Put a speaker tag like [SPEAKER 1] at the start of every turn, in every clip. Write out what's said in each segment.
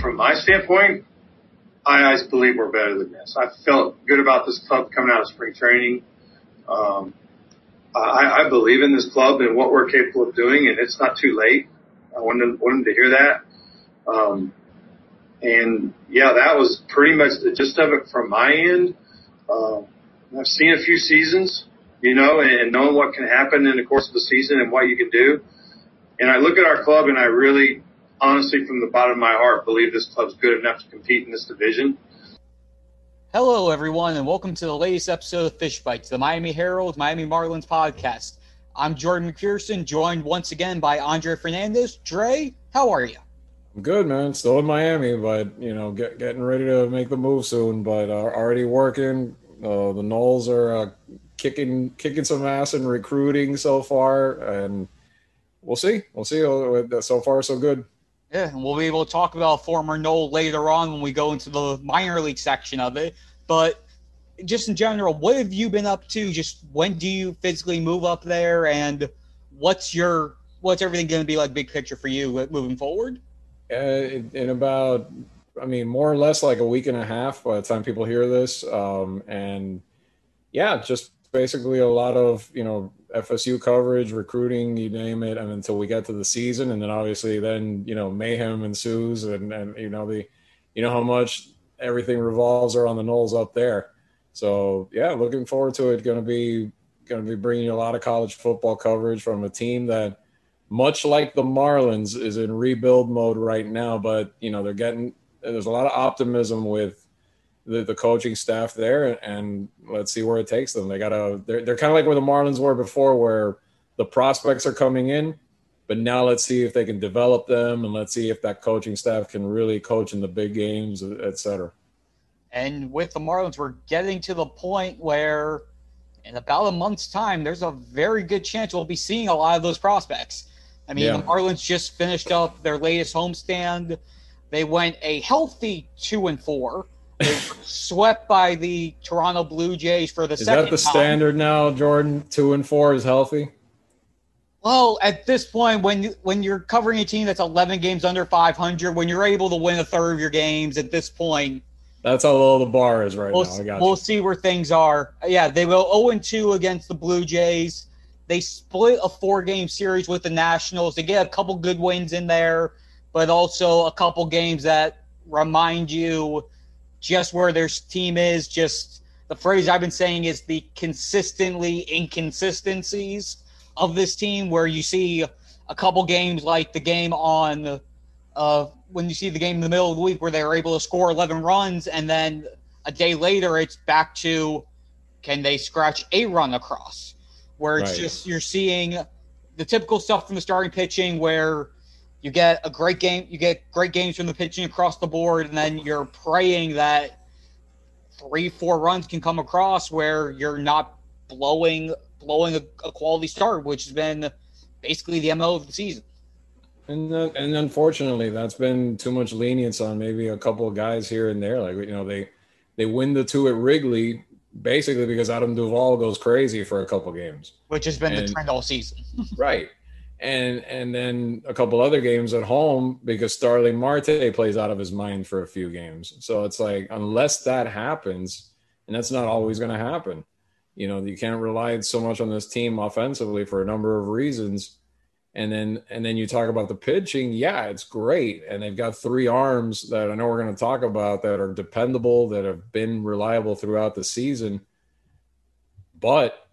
[SPEAKER 1] from my standpoint, I, I believe we're better than this. I felt good about this club coming out of spring training. Um, I, I believe in this club and what we're capable of doing, and it's not too late. I wanted wanted to hear that. Um, and yeah, that was pretty much the gist of it from my end. Uh, I've seen a few seasons, you know, and knowing what can happen in the course of the season and what you can do. And I look at our club and I really, honestly, from the bottom of my heart, believe this club's good enough to compete in this division.
[SPEAKER 2] Hello, everyone, and welcome to the latest episode of Fish Bites, the Miami Herald Miami Marlins podcast. I'm Jordan McPherson, joined once again by Andre Fernandez. Dre, how are you?
[SPEAKER 3] I'm good, man. Still in Miami, but you know, get, getting ready to make the move soon. But uh, already working. Uh, the Noles are uh, kicking kicking some ass in recruiting so far, and we'll see. We'll see. Uh, so far, so good.
[SPEAKER 2] Yeah, and we'll be able to talk about former Nole later on when we go into the minor league section of it. But just in general, what have you been up to? Just when do you physically move up there, and what's your what's everything going to be like? Big picture for you moving forward.
[SPEAKER 3] Uh, in, in, about, I mean, more or less like a week and a half by the time people hear this, um, and yeah, just basically a lot of you know FSU coverage, recruiting, you name it, and until we get to the season, and then obviously then you know mayhem ensues, and and you know the, you know how much everything revolves around the Noles up there. So yeah, looking forward to it. Going to be going to be bringing you a lot of college football coverage from a team that, much like the Marlins, is in rebuild mode right now. But you know they're getting there's a lot of optimism with the, the coaching staff there, and let's see where it takes them. They got to they're they're kind of like where the Marlins were before, where the prospects are coming in, but now let's see if they can develop them, and let's see if that coaching staff can really coach in the big games, et cetera.
[SPEAKER 2] And with the Marlins, we're getting to the point where in about a month's time, there's a very good chance we'll be seeing a lot of those prospects. I mean, yeah. the Marlins just finished up their latest homestand. They went a healthy two and four swept by the Toronto Blue Jays for the
[SPEAKER 3] is
[SPEAKER 2] second.
[SPEAKER 3] Is that the time. standard now, Jordan? Two and four is healthy.
[SPEAKER 2] Well, at this point, when you, when you're covering a team that's 11 games under 500, when you're able to win a third of your games at this point,
[SPEAKER 3] that's how low the bar is right
[SPEAKER 2] we'll,
[SPEAKER 3] now.
[SPEAKER 2] we'll you. see where things are. Yeah, they go 0 and 2 against the Blue Jays. They split a four game series with the Nationals. They get a couple good wins in there, but also a couple games that remind you just where their team is. Just the phrase I've been saying is the consistently inconsistencies of this team, where you see a couple games like the game on uh, when you see the game in the middle of the week where they were able to score 11 runs, and then a day later it's back to can they scratch a run across? Where it's right. just you're seeing the typical stuff from the starting pitching where you get a great game, you get great games from the pitching across the board, and then you're praying that three, four runs can come across where you're not blowing blowing a, a quality start, which has been basically the mo of the season.
[SPEAKER 3] And uh, and unfortunately, that's been too much lenience on maybe a couple of guys here and there. Like you know, they they win the two at Wrigley basically because Adam Duvall goes crazy for a couple games,
[SPEAKER 2] which has been and, the trend all season.
[SPEAKER 3] right and and then a couple other games at home because Starling Marte plays out of his mind for a few games. So it's like unless that happens, and that's not always going to happen. You know, you can't rely so much on this team offensively for a number of reasons. And then and then you talk about the pitching, yeah, it's great. And they've got three arms that I know we're going to talk about that are dependable, that have been reliable throughout the season. But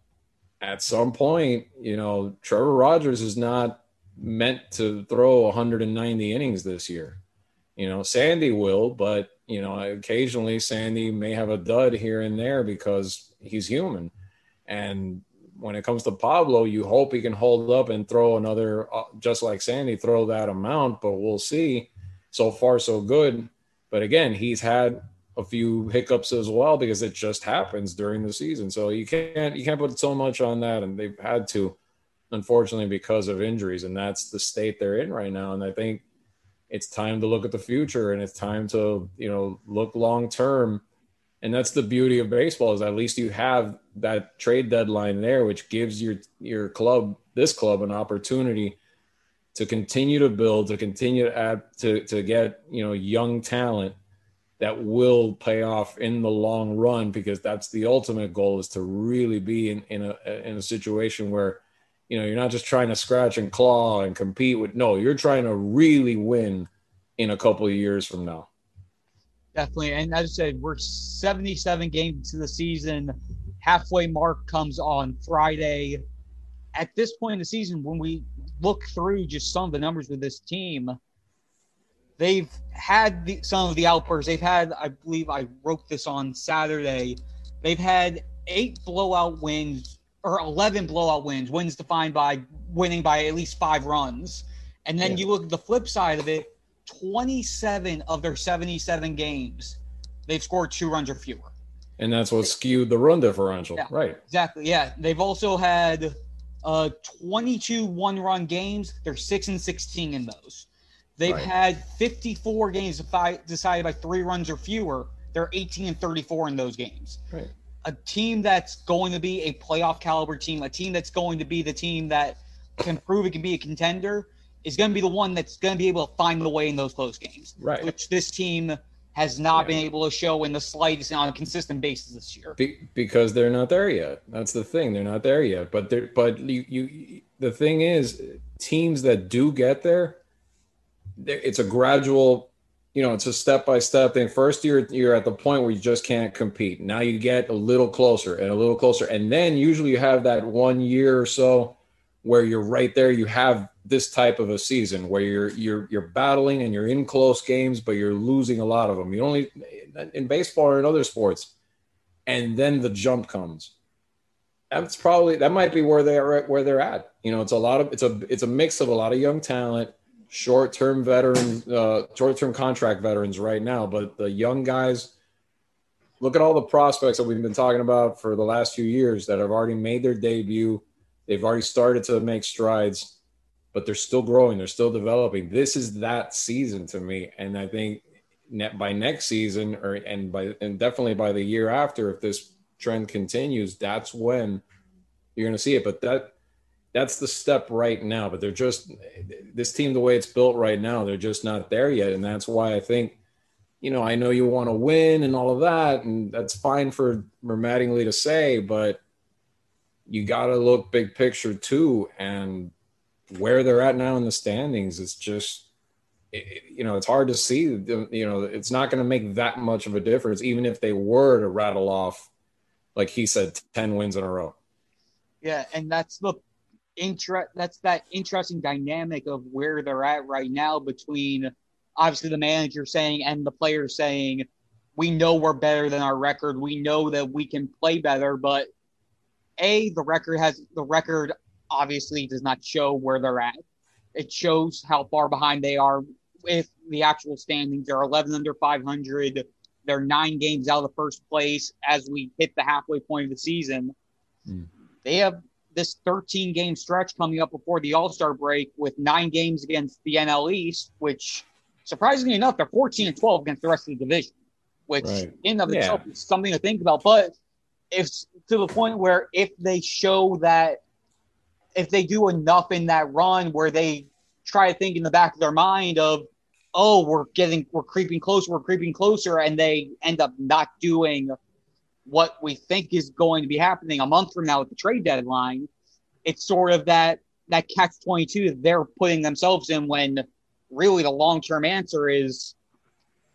[SPEAKER 3] at some point, you know, Trevor Rogers is not meant to throw 190 innings this year. You know, Sandy will, but you know, occasionally Sandy may have a dud here and there because he's human. And when it comes to Pablo, you hope he can hold up and throw another, uh, just like Sandy, throw that amount. But we'll see. So far, so good. But again, he's had a few hiccups as well because it just happens during the season. So you can't you can't put so much on that, and they've had to, unfortunately, because of injuries, and that's the state they're in right now. And I think it's time to look at the future, and it's time to you know look long term. And that's the beauty of baseball is at least you have that trade deadline there, which gives your your club this club an opportunity to continue to build, to continue to add, to to get you know young talent that will pay off in the long run because that's the ultimate goal is to really be in, in a in a situation where you know you're not just trying to scratch and claw and compete with no you're trying to really win in a couple of years from now.
[SPEAKER 2] Definitely. And as i said we're 77 games to the season. Halfway mark comes on friday. At this point in the season when we look through just some of the numbers with this team they've had the, some of the outbursts. They've had, I believe, I wrote this on Saturday. They've had eight blowout wins or 11 blowout wins, wins defined by winning by at least five runs. And then yeah. you look at the flip side of it 27 of their 77 games, they've scored two runs or fewer.
[SPEAKER 3] And that's what skewed the run differential.
[SPEAKER 2] Yeah,
[SPEAKER 3] right.
[SPEAKER 2] Exactly. Yeah. They've also had uh, 22 one run games. They're 6 and 16 in those. They've right. had 54 games decided by three runs or fewer. They're 18 and 34 in those games.
[SPEAKER 3] Right.
[SPEAKER 2] A team that's going to be a playoff caliber team, a team that's going to be the team that can prove it can be a contender, is going to be the one that's going to be able to find the way in those close games.
[SPEAKER 3] Right.
[SPEAKER 2] Which this team has not yeah. been able to show in the slightest on a consistent basis this year.
[SPEAKER 3] Be- because they're not there yet. That's the thing. They're not there yet. But they're but you you the thing is teams that do get there it's a gradual you know it's a step by step thing. First you're you're at the point where you just can't compete. Now you get a little closer and a little closer. And then usually you have that one year or so where you're right there. You have this type of a season where you're you're you're battling and you're in close games but you're losing a lot of them. You only in baseball or in other sports and then the jump comes. That's probably that might be where they're where they're at. You know it's a lot of it's a it's a mix of a lot of young talent short-term veterans, uh, short-term contract veterans right now, but the young guys. Look at all the prospects that we've been talking about for the last few years that have already made their debut. They've already started to make strides, but they're still growing. They're still developing. This is that season to me, and I think by next season, or and by and definitely by the year after, if this trend continues, that's when you're going to see it. But that that's the step right now. But they're just this team, the way it's built right now, they're just not there yet, and that's why I think, you know, I know you want to win and all of that, and that's fine for Mattingly to say, but you got to look big picture too, and where they're at now in the standings, it's just. you know, it's hard to see. You know, it's not going to make that much of a difference, even if they were to rattle off, like he said, ten wins in a row.
[SPEAKER 2] Yeah, and that's the interest that's that interesting dynamic of where they're at right now between obviously the manager saying and the players saying we know we're better than our record. We know that we can play better. But a the record has the record obviously does not show where they're at. It shows how far behind they are with the actual standings. They're 11 under 500 they're nine games out of the first place as we hit the halfway point of the season. Mm. they have this 13 game stretch coming up before the All Star break with nine games against the NL East, which surprisingly enough, they're 14 and 12 against the rest of the division, which right. in of yeah. itself is something to think about. But if to the point where if they show that if they do enough in that run where they try to think in the back of their mind of, oh, we're getting, we're creeping closer, we're creeping closer, and they end up not doing what we think is going to be happening a month from now at the trade deadline, it's sort of that that catch 22 they're putting themselves in when really the long-term answer is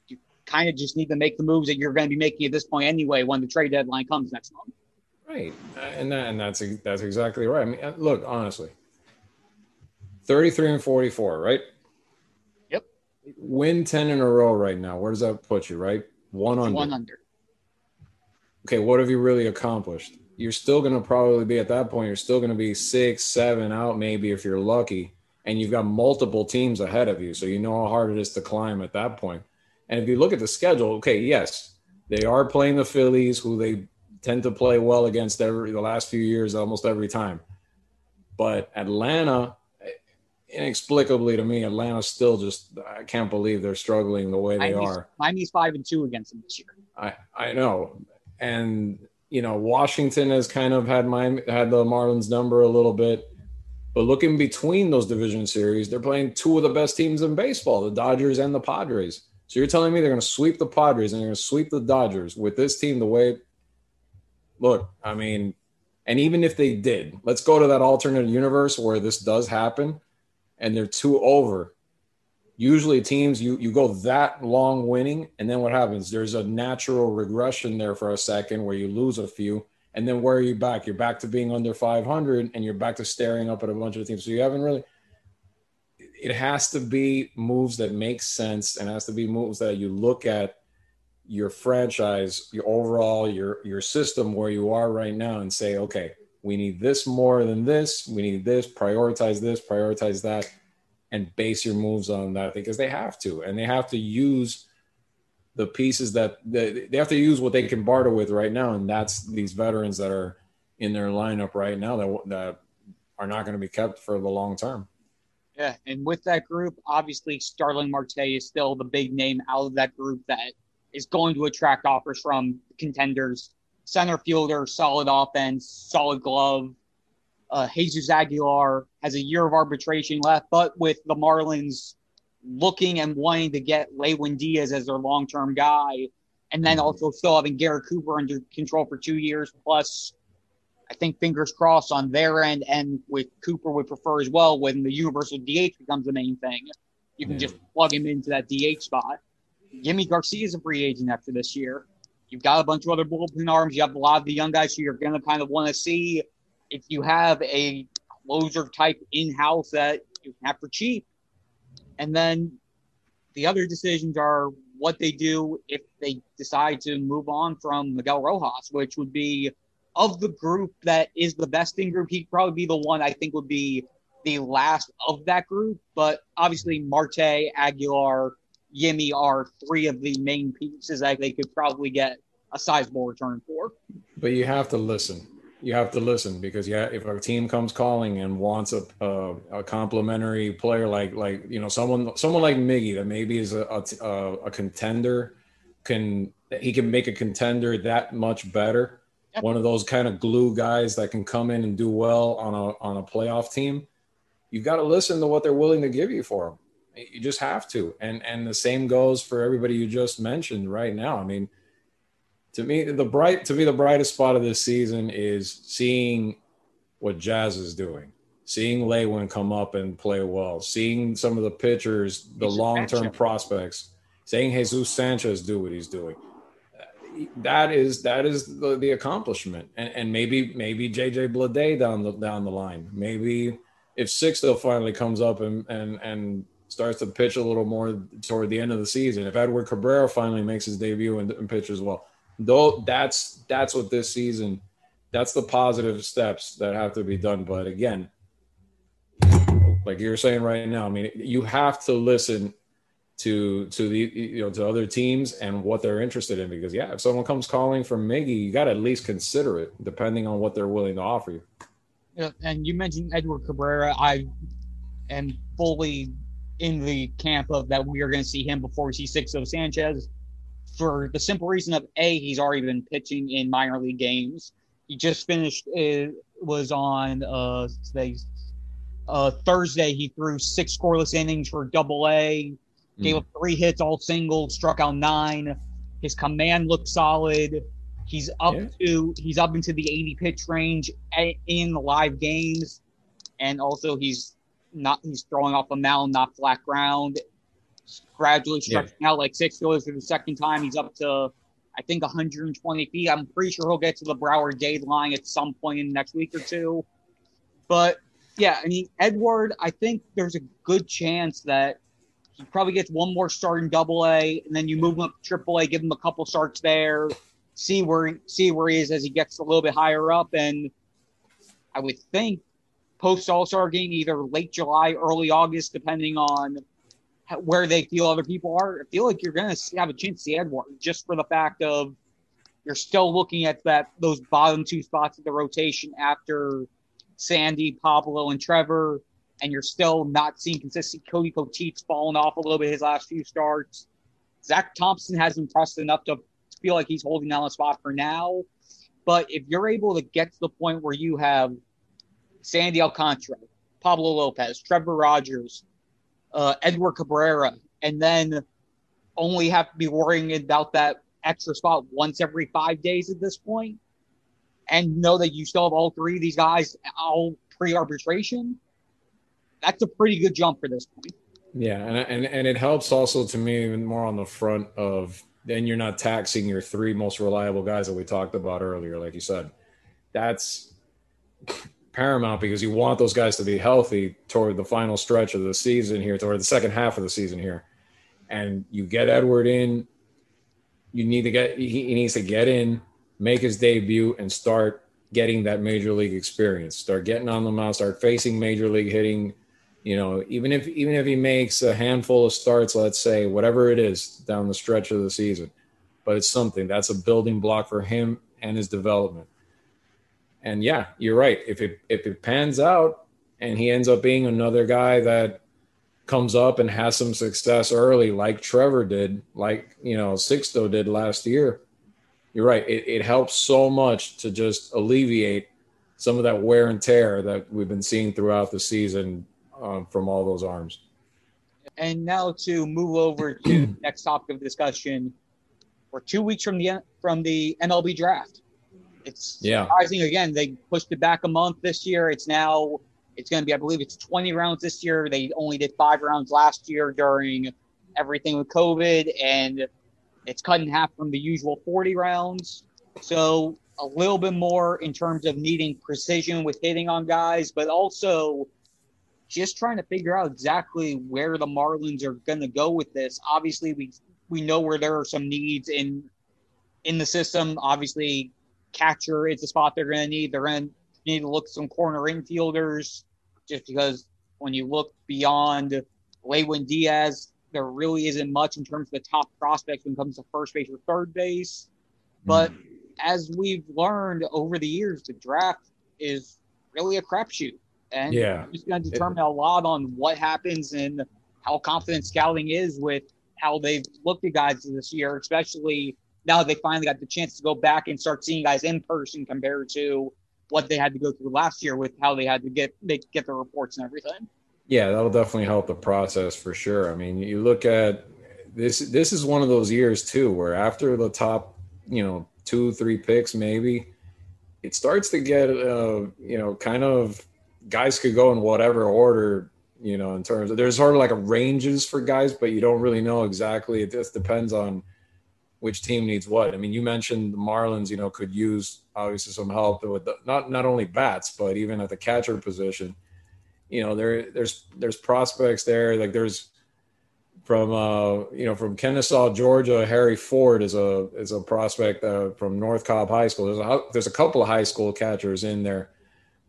[SPEAKER 2] you kind of just need to make the moves that you're going to be making at this point anyway when the trade deadline comes next month.
[SPEAKER 3] Right. And that, and that's that's exactly right. I mean uh, look, honestly. 33 and 44, right?
[SPEAKER 2] Yep.
[SPEAKER 3] Win 10 in a row right now. Where does that put you, right? One under.
[SPEAKER 2] One under
[SPEAKER 3] okay, what have you really accomplished? You're still going to probably be at that point, you're still going to be six, seven out, maybe if you're lucky. And you've got multiple teams ahead of you. So you know how hard it is to climb at that point. And if you look at the schedule, okay, yes, they are playing the Phillies, who they tend to play well against every the last few years, almost every time. But Atlanta, inexplicably to me, Atlanta still just I can't believe they're struggling the way they Miami's, are.
[SPEAKER 2] Miami's five and two against them this year.
[SPEAKER 3] I I know, and you know Washington has kind of had my had the Marlins number a little bit, But looking between those division series, they're playing two of the best teams in baseball, the Dodgers and the Padres. So you're telling me they're going to sweep the Padres and they're going to sweep the Dodgers with this team the way Look, I mean, and even if they did, let's go to that alternate universe where this does happen and they're two over. Usually teams you you go that long winning and then what happens? There's a natural regression there for a second where you lose a few and then where are you back? You're back to being under 500 and you're back to staring up at a bunch of teams. So you haven't really it has to be moves that make sense and has to be moves that you look at your franchise, your overall, your your system where you are right now, and say, okay, we need this more than this. We need this. Prioritize this. Prioritize that, and base your moves on that because they have to, and they have to use the pieces that they, they have to use what they can barter with right now, and that's these veterans that are in their lineup right now that that are not going to be kept for the long term.
[SPEAKER 2] Yeah, and with that group, obviously Starling Marte is still the big name out of that group that is going to attract offers from contenders. Center fielder, solid offense, solid glove. Uh, Jesus Aguilar has a year of arbitration left, but with the Marlins looking and wanting to get Lewin Diaz as their long term guy, and then also still having Garrett Cooper under control for two years, plus I think fingers crossed on their end, and with Cooper would prefer as well when the universal DH becomes the main thing. You can yeah. just plug him into that DH spot. Yimi Garcia is a free agent after this year. You've got a bunch of other bullpen arms. You have a lot of the young guys who you're going to kind of want to see if you have a closer type in house that you have for cheap. And then the other decisions are what they do if they decide to move on from Miguel Rojas, which would be of the group that is the best in group, he'd probably be the one I think would be the last of that group. But obviously, Marte, Aguilar, Yimi are three of the main pieces that they could probably get a sizable return for.
[SPEAKER 3] But you have to listen. You have to listen because yeah, if a team comes calling and wants a a, a complimentary player like like you know someone someone like Miggy that maybe is a, a, a contender can he can make a contender that much better. Yep. One of those kind of glue guys that can come in and do well on a on a playoff team. You've got to listen to what they're willing to give you for him. You just have to. And and the same goes for everybody you just mentioned right now. I mean, to me, the bright to me the brightest spot of this season is seeing what Jazz is doing. Seeing Lewin come up and play well, seeing some of the pitchers, the long term prospects, seeing Jesus Sanchez do what he's doing that is that is the, the accomplishment and, and maybe maybe JJ Bleday down the down the line maybe if Sixto finally comes up and and and starts to pitch a little more toward the end of the season. If Edward Cabrera finally makes his debut and, and pitches well, though that's that's what this season. That's the positive steps that have to be done. But again, like you're saying right now, I mean, you have to listen to to the you know to other teams and what they're interested in because yeah, if someone comes calling for Miggy, you got to at least consider it depending on what they're willing to offer you.
[SPEAKER 2] Yeah, and you mentioned Edward Cabrera. I am fully in the camp of that we are going to see him before we see Sixto Sanchez for the simple reason of A, he's already been pitching in minor league games. He just finished, it was on uh, today's uh, Thursday. He threw six scoreless innings for double A, gave mm. up three hits, all singles, struck out nine. His command looked solid. He's up yeah. to he's up into the 80 pitch range in the live games, and also he's not he's throwing off a mound, not flat ground. Gradually stretching yeah. out like six goes for the second time. He's up to I think 120 feet. I'm pretty sure he'll get to the Broward Dade line at some point in the next week or two. But yeah, I mean Edward, I think there's a good chance that he probably gets one more start in Double A, and then you move him up to Triple A, give him a couple starts there, see where see where he is as he gets a little bit higher up, and I would think post All Star game, either late July, early August, depending on where they feel other people are. I feel like you're going to have a chance to add one just for the fact of you're still looking at that those bottom two spots of the rotation after Sandy, Pablo, and Trevor, and you're still not seeing consistent. Cody Poteet's fallen off a little bit his last few starts. Zach Thompson has impressed enough to feel like he's holding down a spot for now. But if you're able to get to the point where you have Sandy Alcantara, Pablo Lopez, Trevor Rogers, uh, Edward Cabrera, and then only have to be worrying about that extra spot once every five days at this point, and know that you still have all three of these guys all pre-arbitration. That's a pretty good jump for this point.
[SPEAKER 3] Yeah, and and and it helps also to me even more on the front of then you're not taxing your three most reliable guys that we talked about earlier, like you said. That's paramount because you want those guys to be healthy toward the final stretch of the season here, toward the second half of the season here. And you get Edward in, you need to get he, needs to get in, make his debut, and start getting that major league experience. Start getting on the mound, start facing major league hitting. You know, even if even if he makes a handful of starts, let's say whatever it is down the stretch of the season, but it's something that's a building block for him and his development. And yeah, you're right. If it if it pans out and he ends up being another guy that comes up and has some success early, like Trevor did, like you know Sixto did last year, you're right. It, it helps so much to just alleviate some of that wear and tear that we've been seeing throughout the season um, from all those arms.
[SPEAKER 2] And now to move over to next topic of discussion, we're two weeks from the from the MLB draft. It's yeah. surprising again. They pushed it back a month this year. It's now it's going to be, I believe, it's 20 rounds this year. They only did five rounds last year during everything with COVID, and it's cut in half from the usual 40 rounds. So a little bit more in terms of needing precision with hitting on guys, but also just trying to figure out exactly where the Marlins are going to go with this. Obviously, we we know where there are some needs in in the system. Obviously, catcher is the spot they're going to need. They're going to need to look some corner infielders, just because when you look beyond Lewin Diaz, there really isn't much in terms of the top prospects when it comes to first base or third base. But mm. as we've learned over the years, the draft is really a crapshoot. And yeah. it's going to determine it, a lot on what happens and how confident scouting is with how they've looked at guys this year, especially now they finally got the chance to go back and start seeing guys in person compared to what they had to go through last year with how they had to get they get the reports and everything.
[SPEAKER 3] Yeah, that'll definitely help the process for sure. I mean, you look at this this is one of those years too where after the top, you know, two, three picks maybe, it starts to get uh, you know, kind of guys could go in whatever order, you know, in terms of there's sort of like a ranges for guys, but you don't really know exactly. It just depends on which team needs what. I mean, you mentioned the Marlins, you know, could use obviously some help with the, not not only bats, but even at the catcher position. You know, there there's there's prospects there. Like there's from uh you know from Kennesaw, Georgia, Harry Ford is a is a prospect uh, from North Cobb High School. There's a there's a couple of high school catchers in there.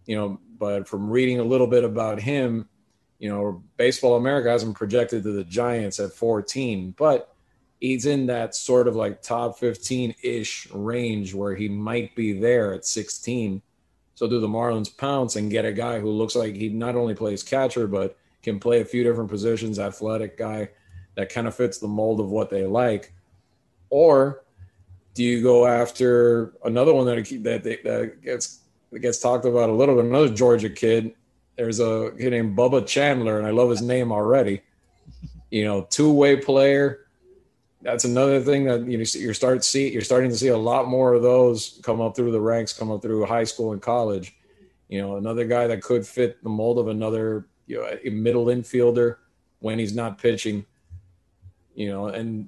[SPEAKER 3] You know, but from reading a little bit about him, you know, Baseball America has him projected to the Giants at 14, but he's in that sort of like top 15 ish range where he might be there at 16. So do the Marlins pounce and get a guy who looks like he not only plays catcher, but can play a few different positions, athletic guy that kind of fits the mold of what they like? Or do you go after another one that that, that gets that gets talked about a little bit? Another Georgia kid. There's a kid named Bubba Chandler, and I love his name already. You know, two way player that's another thing that you know you're start see you're starting to see a lot more of those come up through the ranks, come up through high school and college. You know, another guy that could fit the mold of another you know a middle infielder when he's not pitching. You know, and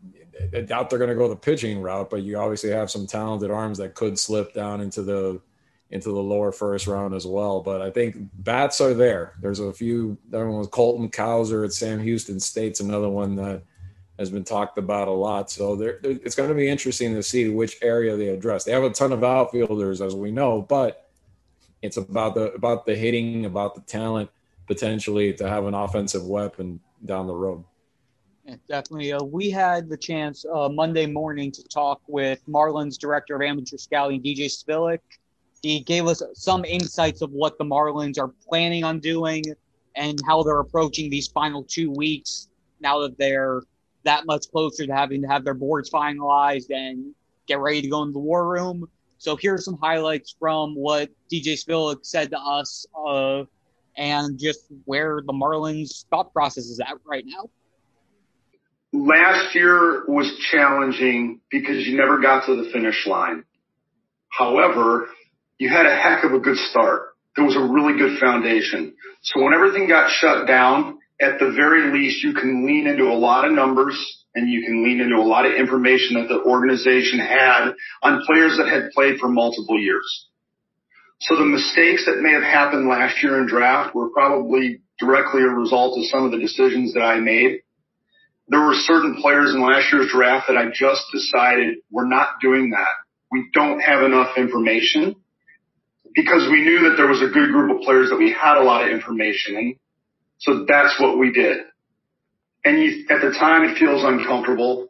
[SPEAKER 3] I doubt they're going to go the pitching route, but you obviously have some talented arms that could slip down into the into the lower first round as well. But I think bats are there. There's a few. Everyone was Colton Cowser at Sam Houston State's another one that has been talked about a lot. So they're, they're, it's going to be interesting to see which area they address. They have a ton of outfielders, as we know, but it's about the about the hitting, about the talent, potentially to have an offensive weapon down the road.
[SPEAKER 2] Yeah, definitely. Uh, we had the chance uh, Monday morning to talk with Marlins director of amateur scouting, DJ Svihlik. He gave us some insights of what the Marlins are planning on doing and how they're approaching these final two weeks now that they're that much closer to having to have their boards finalized and get ready to go into the war room. So here's some highlights from what DJ Svihlik said to us uh, and just where the Marlins thought process is at right now?
[SPEAKER 4] Last year was challenging because you never got to the finish line. However, you had a heck of a good start. There was a really good foundation. So when everything got shut down, at the very least, you can lean into a lot of numbers and you can lean into a lot of information that the organization had on players that had played for multiple years. So the mistakes that may have happened last year in draft were probably directly a result of some of the decisions that I made. There were certain players in last year's draft that I just decided we're not doing that. We don't have enough information because we knew that there was a good group of players that we had a lot of information in. So that's what we did. And you, at the time it feels uncomfortable,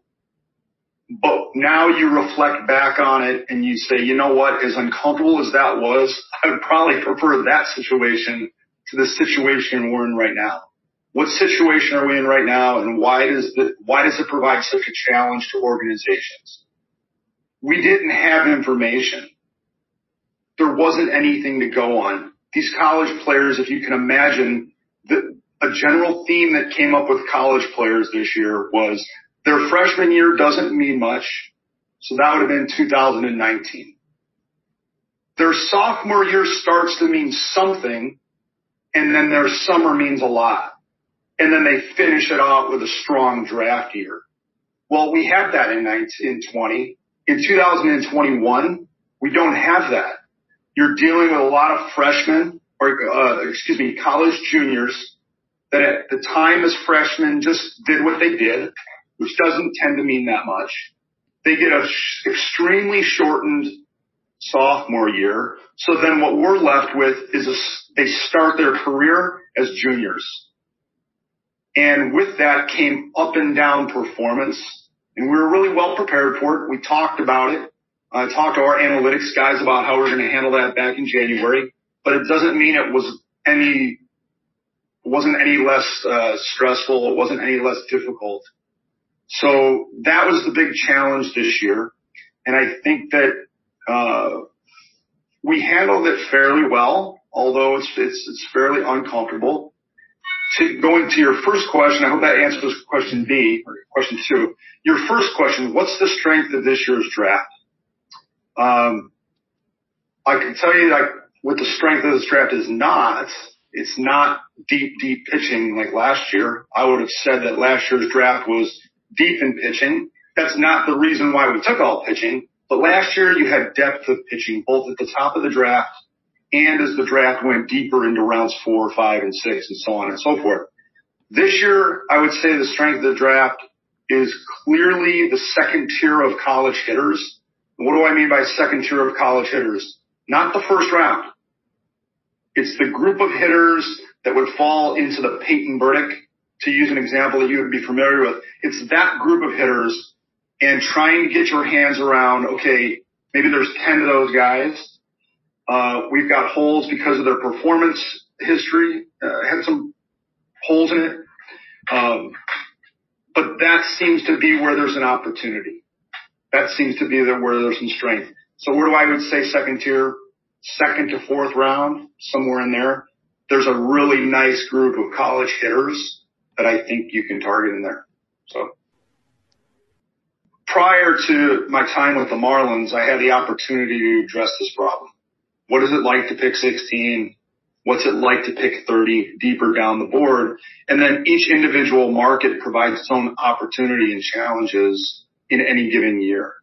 [SPEAKER 4] but now you reflect back on it and you say, you know what, as uncomfortable as that was, I would probably prefer that situation to the situation we're in right now. What situation are we in right now and why does the, why does it provide such a challenge to organizations? We didn't have information. There wasn't anything to go on. These college players, if you can imagine, a general theme that came up with college players this year was their freshman year doesn't mean much. So that would have been 2019. Their sophomore year starts to mean something and then their summer means a lot. And then they finish it off with a strong draft year. Well, we had that in 1920. In 2021, we don't have that. You're dealing with a lot of freshmen or, uh, excuse me, college juniors that at the time as freshmen just did what they did which doesn't tend to mean that much. They get a sh- extremely shortened sophomore year. So then what we're left with is a, they start their career as juniors. And with that came up and down performance and we were really well prepared for it. We talked about it. I talked to our analytics guys about how we're going to handle that back in January, but it doesn't mean it was any, wasn't any less uh, stressful. It wasn't any less difficult. So that was the big challenge this year. And I think that, uh, we handled it fairly well, although it's, it's, it's fairly uncomfortable. To, going to your first question, I hope that answers question B or question two. Your first question, what's the strength of this year's draft? Um, I can tell you like what the strength of this draft is not. It's not deep, deep pitching like last year. I would have said that last year's draft was deep in pitching. That's not the reason why we took all pitching, but last year you had depth of pitching both at the top of the draft and as the draft went deeper into rounds four, five, and six and so on and so forth. This year, I would say the strength of the draft is clearly the second tier of college hitters. What do I mean by second tier of college hitters? Not the first round. It's the group of hitters that would fall into the Peyton Burdick to use an example that you would be familiar with, it's that group of hitters and trying to get your hands around, okay, maybe there's 10 of those guys. Uh, we've got holes because of their performance history, uh, had some holes in it. Um, but that seems to be where there's an opportunity. That seems to be where there's some strength. So where do I would say second tier, second to fourth round, somewhere in there. There's a really nice group of college hitters that I think you can target in there. So prior to my time with the Marlins, I had the opportunity to address this problem. What is it like to pick 16? What's it like to pick 30 deeper down the board? And then each individual market provides its own opportunity and challenges in any given year.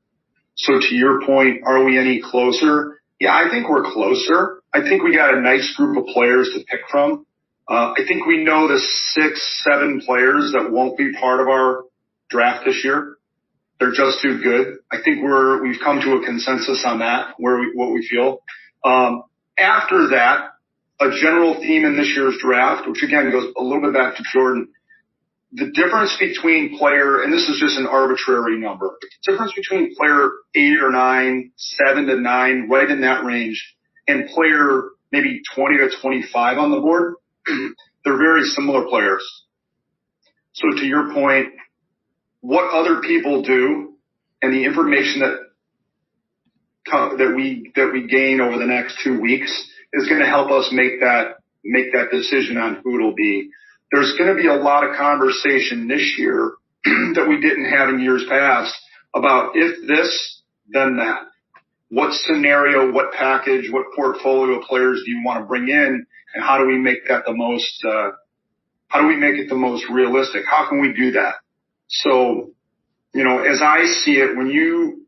[SPEAKER 4] So to your point, are we any closer? Yeah, I think we're closer. I think we got a nice group of players to pick from. Uh, I think we know the six, seven players that won't be part of our draft this year. They're just too good. I think we're, we've come to a consensus on that, where we, what we feel. Um, after that, a general theme in this year's draft, which again goes a little bit back to Jordan, the difference between player, and this is just an arbitrary number, the difference between player eight or nine, seven to nine, right in that range, and player maybe 20 to 25 on the board they're very similar players. So to your point, what other people do and the information that that we that we gain over the next two weeks is going to help us make that make that decision on who it'll be. There's going to be a lot of conversation this year that we didn't have in years past about if this, then that. What scenario, what package, what portfolio of players do you want to bring in and how do we make that the most, uh, how do we make it the most realistic? How can we do that? So, you know, as I see it, when you,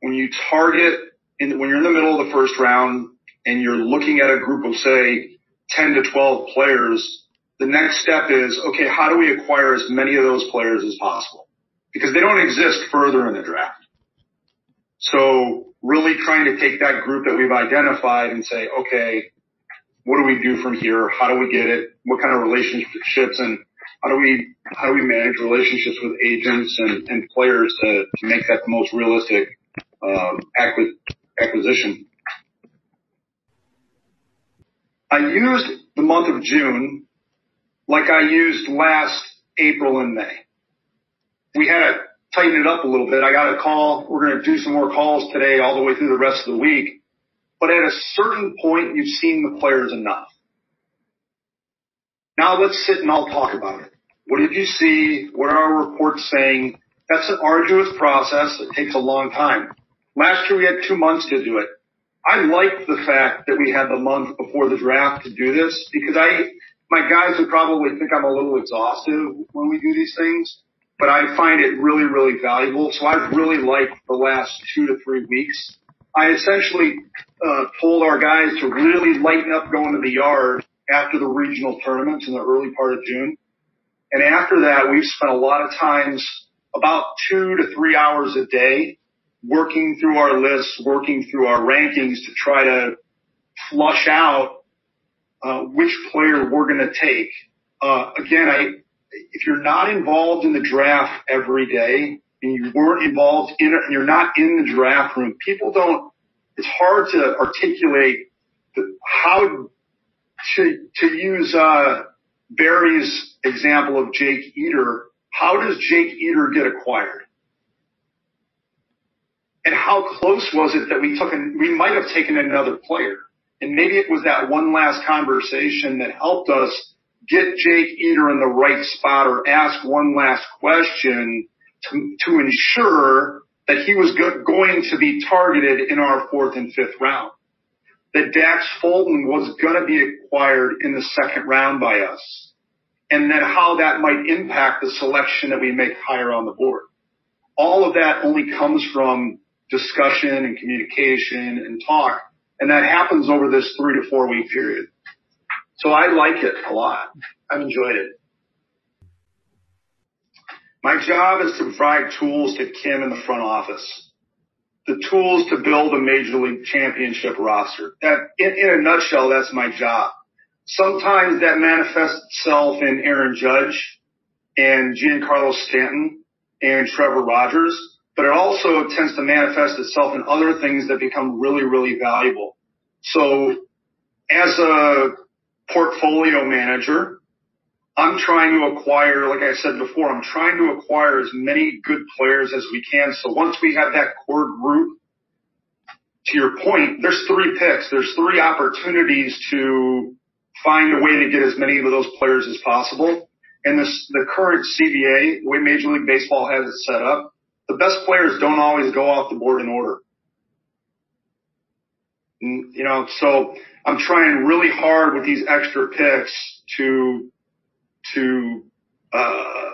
[SPEAKER 4] when you target in, when you're in the middle of the first round and you're looking at a group of say 10 to 12 players, the next step is, okay, how do we acquire as many of those players as possible? Because they don't exist further in the draft. So really trying to take that group that we've identified and say, okay, what do we do from here? How do we get it? What kind of relationships and how do we how do we manage relationships with agents and, and players to, to make that the most realistic um, acquisition? I used the month of June like I used last April and May. We had to tighten it up a little bit. I got a call. We're going to do some more calls today all the way through the rest of the week. But at a certain point, you've seen the players enough. Now let's sit and I'll talk about it. What did you see? What are our reports saying? That's an arduous process. It takes a long time. Last year we had two months to do it. I like the fact that we had the month before the draft to do this because I, my guys would probably think I'm a little exhaustive when we do these things, but I find it really, really valuable. So I've really liked the last two to three weeks. I essentially uh, told our guys to really lighten up going to the yard after the regional tournaments in the early part of June. And after that, we've spent a lot of times, about two to three hours a day, working through our lists, working through our rankings to try to flush out uh, which player we're going to take. Uh, again, I, if you're not involved in the draft every day and you weren't involved in it and you're not in the draft room, people don't, it's hard to articulate the, how to, to use, uh, Barry's example of Jake Eder. How does Jake Eder get acquired? And how close was it that we took an, we might have taken another player. And maybe it was that one last conversation that helped us get Jake Eder in the right spot or ask one last question to, to ensure that he was go- going to be targeted in our fourth and fifth round. That Dax Fulton was going to be acquired in the second round by us. And then how that might impact the selection that we make higher on the board. All of that only comes from discussion and communication and talk. And that happens over this three to four week period. So I like it a lot. I've enjoyed it. My job is to provide tools to Kim in the front office. The tools to build a major league championship roster. That, in, in a nutshell, that's my job. Sometimes that manifests itself in Aaron Judge and Giancarlo Stanton and Trevor Rogers, but it also tends to manifest itself in other things that become really, really valuable. So as a portfolio manager, I'm trying to acquire, like I said before, I'm trying to acquire as many good players as we can. So once we have that core group, to your point, there's three picks. There's three opportunities to find a way to get as many of those players as possible. And this, the current CBA, the way Major League Baseball has it set up, the best players don't always go off the board in order. You know, so I'm trying really hard with these extra picks to to uh,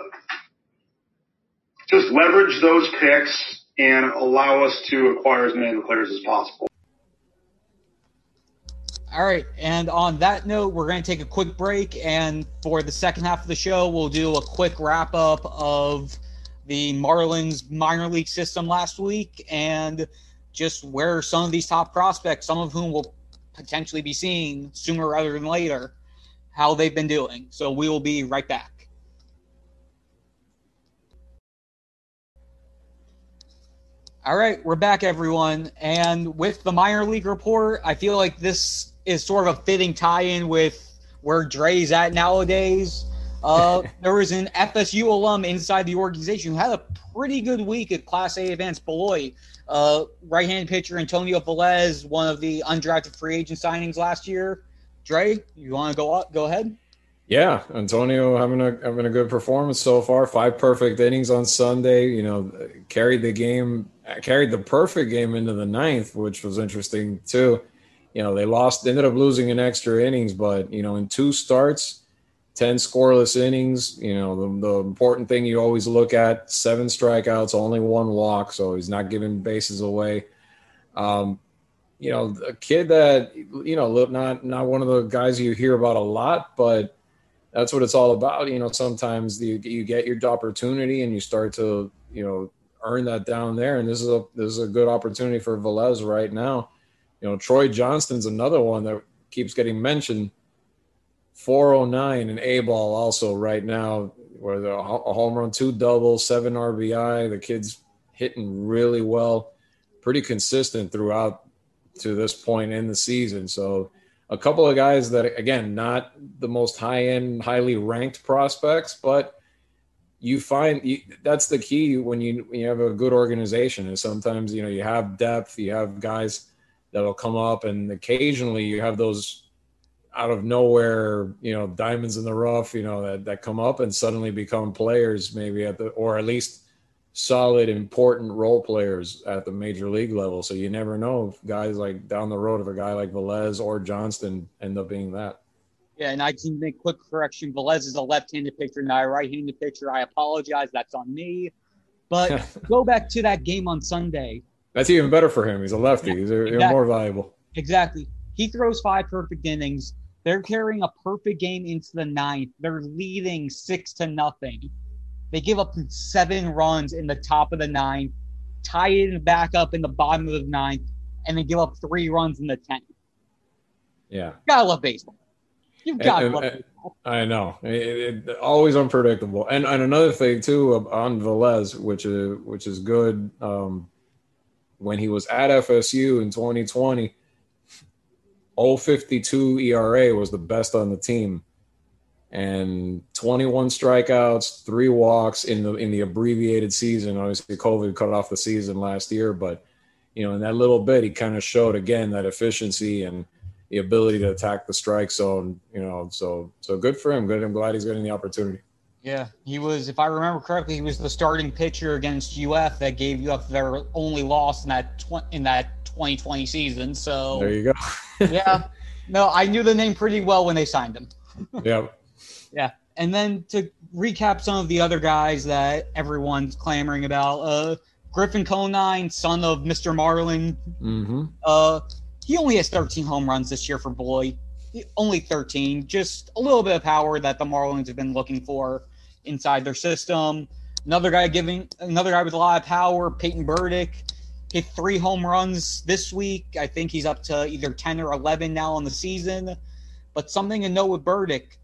[SPEAKER 4] just leverage those picks and allow us to acquire as many players as possible.
[SPEAKER 2] All right, and on that note, we're going to take a quick break, and for the second half of the show, we'll do a quick wrap up of the Marlins minor league system last week and just where some of these top prospects, some of whom will potentially be seeing sooner rather than later, how they've been doing. So we will be right back. All right, we're back, everyone. And with the minor league report, I feel like this is sort of a fitting tie in with where Dre's at nowadays. Uh, there was an FSU alum inside the organization who had a pretty good week at Class A events, Beloit. Uh, right hand pitcher Antonio Velez, one of the undrafted free agent signings last year, Dre, you want to go up? Go ahead.
[SPEAKER 3] Yeah, Antonio having a having a good performance so far. Five perfect innings on Sunday. You know, carried the game, carried the perfect game into the ninth, which was interesting too. You know, they lost, ended up losing in extra innings, but you know, in two starts, ten scoreless innings. You know, the, the important thing you always look at: seven strikeouts, only one walk, so he's not giving bases away. Um, you know, a kid that you know, not not one of the guys you hear about a lot, but that's what it's all about. You know, sometimes you, you get your opportunity and you start to, you know, earn that down there. And this is a this is a good opportunity for Velez right now. You know, Troy Johnston's another one that keeps getting mentioned. 409 and A ball also right now, where the a home run, two doubles, seven RBI. The kid's hitting really well, pretty consistent throughout to this point in the season. So a couple of guys that again not the most high end highly ranked prospects but you find you, that's the key when you when you have a good organization is sometimes you know you have depth you have guys that'll come up and occasionally you have those out of nowhere you know diamonds in the rough you know that, that come up and suddenly become players maybe at the or at least solid, important role players at the major league level. So you never know if guys like down the road, if a guy like Velez or Johnston end up being that.
[SPEAKER 2] Yeah, and I can make quick correction. Velez is a left-handed pitcher, not a right-handed pitcher. I apologize. That's on me. But go back to that game on Sunday.
[SPEAKER 3] That's even better for him. He's a lefty. He's exactly. more valuable.
[SPEAKER 2] Exactly. He throws five perfect innings. They're carrying a perfect game into the ninth. They're leading six to nothing. They give up seven runs in the top of the ninth, tie it back up in the bottom of the ninth, and then give up three runs in the tenth.
[SPEAKER 3] Yeah.
[SPEAKER 2] Gotta love baseball. You've got to love
[SPEAKER 3] baseball. I know. It, it, always unpredictable. And and another thing too on Velez, which is which is good. Um, when he was at FSU in 2020, 052 ERA was the best on the team and 21 strikeouts, three walks in the in the abbreviated season. Obviously, COVID cut off the season last year, but you know, in that little bit, he kind of showed again that efficiency and the ability to attack the strike zone. You know, so so good for him. Good. I'm glad he's getting the opportunity.
[SPEAKER 2] Yeah, he was. If I remember correctly, he was the starting pitcher against UF that gave UF their only loss in that tw- in that 2020 season. So
[SPEAKER 3] there you go.
[SPEAKER 2] yeah, no, I knew the name pretty well when they signed him.
[SPEAKER 3] yeah.
[SPEAKER 2] Yeah. And then to recap some of the other guys that everyone's clamoring about, uh, Griffin Conine, son of Mr. Marlin.
[SPEAKER 3] Mm-hmm.
[SPEAKER 2] Uh, he only has 13 home runs this year for Boy. Only 13, just a little bit of power that the Marlins have been looking for inside their system. Another guy giving another guy with a lot of power, Peyton Burdick, hit three home runs this week. I think he's up to either 10 or 11 now on the season. But something to note with Burdick,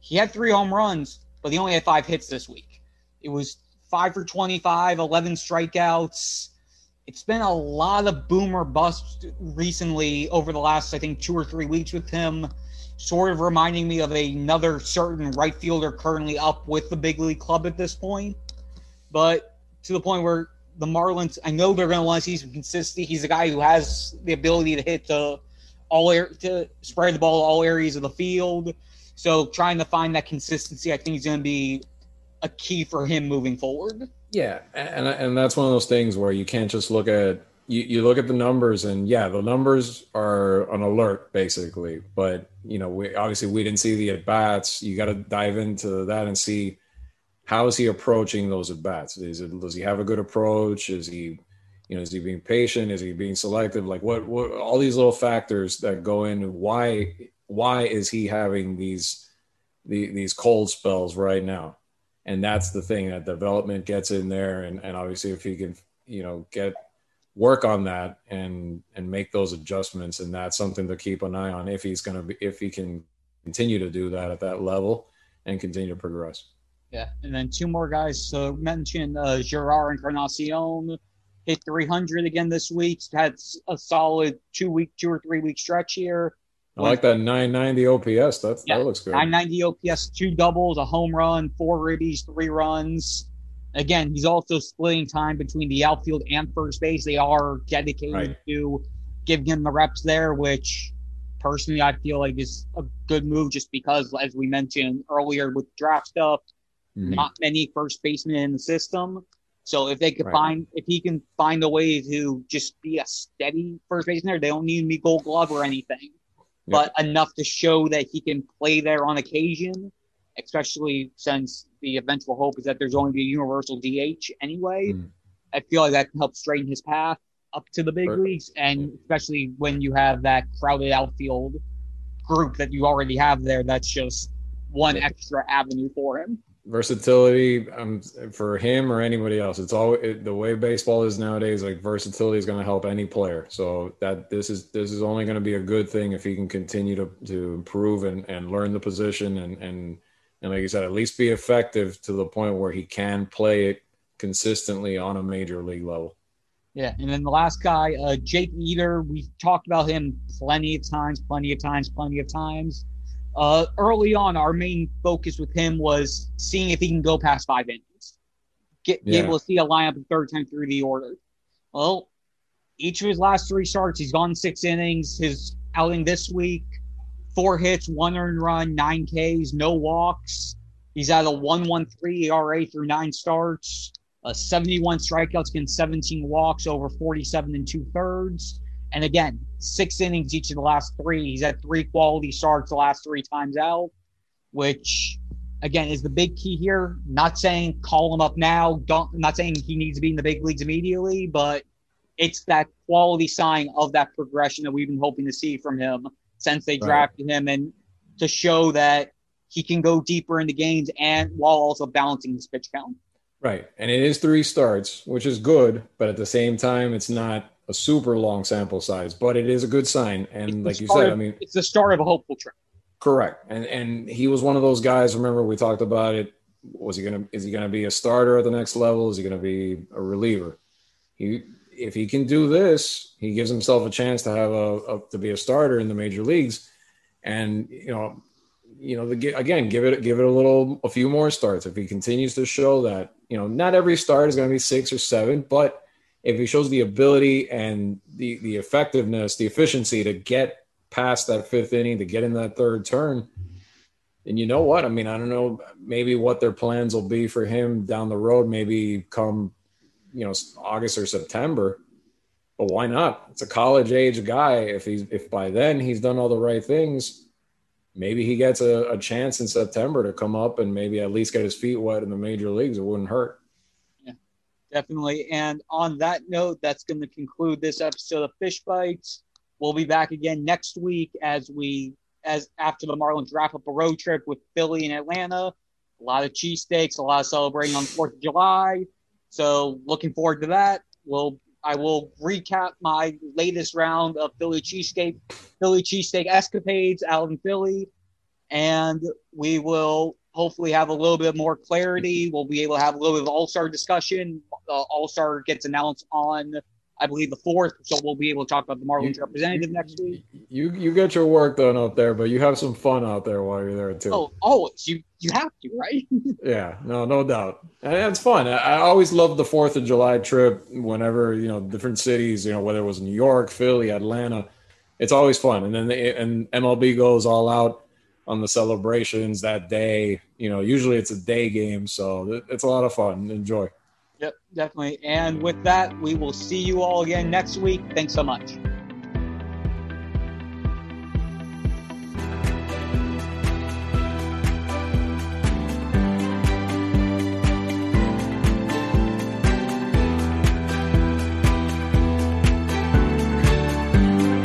[SPEAKER 2] he had three home runs, but he only had five hits this week. It was five for 25, 11 strikeouts. It's been a lot of boomer bust recently over the last, I think, two or three weeks with him, sort of reminding me of another certain right fielder currently up with the big league club at this point. But to the point where the Marlins, I know they're going to want to see some consistency. He's a guy who has the ability to hit to all air, to spread the ball all areas of the field. So trying to find that consistency, I think, is going to be a key for him moving forward.
[SPEAKER 3] Yeah, and and that's one of those things where you can't just look at you, you look at the numbers and yeah, the numbers are an alert basically. But you know, we obviously we didn't see the at bats. You got to dive into that and see how is he approaching those at bats. Does he have a good approach? Is he you know is he being patient? Is he being selective? Like what what all these little factors that go in. Why why is he having these the, these cold spells right now? And that's the thing that development gets in there, and, and obviously if he can, you know, get work on that and and make those adjustments, and that's something to keep an eye on if he's going to be if he can continue to do that at that level and continue to progress.
[SPEAKER 2] Yeah, and then two more guys to mention: uh, Jerar Encarnacion hit 300 again this week. Had a solid two week, two or three week stretch here.
[SPEAKER 3] I like that 990 OPS. That's yeah, that looks good.
[SPEAKER 2] 990 OPS, two doubles, a home run, four ribbies, three runs. Again, he's also splitting time between the outfield and first base. They are dedicated right. to giving him the reps there, which personally I feel like is a good move just because, as we mentioned earlier with draft stuff, mm-hmm. not many first basemen in the system. So if they could right. find, if he can find a way to just be a steady first baseman there, they don't need to be Gold Glove or anything, but enough to show that he can play there on occasion. Especially since the eventual hope is that there's only be a universal DH anyway. Mm. I feel like that can help straighten his path up to the big right. leagues, and especially when you have that crowded outfield group that you already have there, that's just one extra avenue for him.
[SPEAKER 3] Versatility um, for him or anybody else. It's all it, the way baseball is nowadays. Like versatility is going to help any player. So that this is this is only going to be a good thing if he can continue to to improve and and learn the position and and and like you said, at least be effective to the point where he can play it consistently on a major league level.
[SPEAKER 2] Yeah, and then the last guy, uh, Jake Eder. we've talked about him plenty of times, plenty of times, plenty of times. Uh, early on, our main focus with him was seeing if he can go past five innings, get yeah. be able to see a lineup the third time through the order. Well, each of his last three starts, he's gone six innings. His outing this week, four hits, one earned run, nine Ks, no walks. He's at a 1.13 ERA through nine starts uh, 71 strikeouts against 17 walks over 47 and two thirds. And again, six innings each of the last three. He's had three quality starts the last three times out, which again is the big key here. Not saying call him up now. Don't not saying he needs to be in the big leagues immediately, but it's that quality sign of that progression that we've been hoping to see from him since they drafted right. him and to show that he can go deeper in the games and while also balancing his pitch count.
[SPEAKER 3] Right. And it is three starts, which is good, but at the same time, it's not a super long sample size, but it is a good sign. And like you said,
[SPEAKER 2] of,
[SPEAKER 3] I mean,
[SPEAKER 2] it's the start of a hopeful trend.
[SPEAKER 3] Correct. And and he was one of those guys. Remember, we talked about it. Was he gonna? Is he gonna be a starter at the next level? Is he gonna be a reliever? He, if he can do this, he gives himself a chance to have a, a to be a starter in the major leagues. And you know, you know, the, again, give it give it a little, a few more starts. If he continues to show that, you know, not every start is going to be six or seven, but if he shows the ability and the the effectiveness, the efficiency to get past that fifth inning, to get in that third turn, and you know what? I mean, I don't know, maybe what their plans will be for him down the road, maybe come, you know, August or September. But why not? It's a college age guy. If he's if by then he's done all the right things, maybe he gets a, a, chance in September to come up and maybe at least get his feet wet in the major leagues. It wouldn't hurt.
[SPEAKER 2] Definitely. And on that note, that's going to conclude this episode of Fish Bites. We'll be back again next week as we as after the Marlins wrap up a road trip with Philly and Atlanta. A lot of cheesesteaks, a lot of celebrating on Fourth of July. So looking forward to that. We'll I will recap my latest round of Philly cheesesteak, Philly cheesesteak escapades out in Philly, and we will hopefully have a little bit more clarity. We'll be able to have a little bit of All Star discussion. Uh, All Star gets announced on I believe the fourth. So we'll be able to talk about the Marlins you, representative next week.
[SPEAKER 3] You you get your work done up there, but you have some fun out there while you're there too.
[SPEAKER 2] Oh, always you you have to, right?
[SPEAKER 3] yeah, no, no doubt, and it's fun. I, I always loved the Fourth of July trip. Whenever you know different cities, you know whether it was New York, Philly, Atlanta, it's always fun. And then they, and MLB goes all out on the celebrations that day. You know, usually it's a day game, so it's a lot of fun. Enjoy.
[SPEAKER 2] Yep, definitely. And with that, we will see you all again next week. Thanks so much.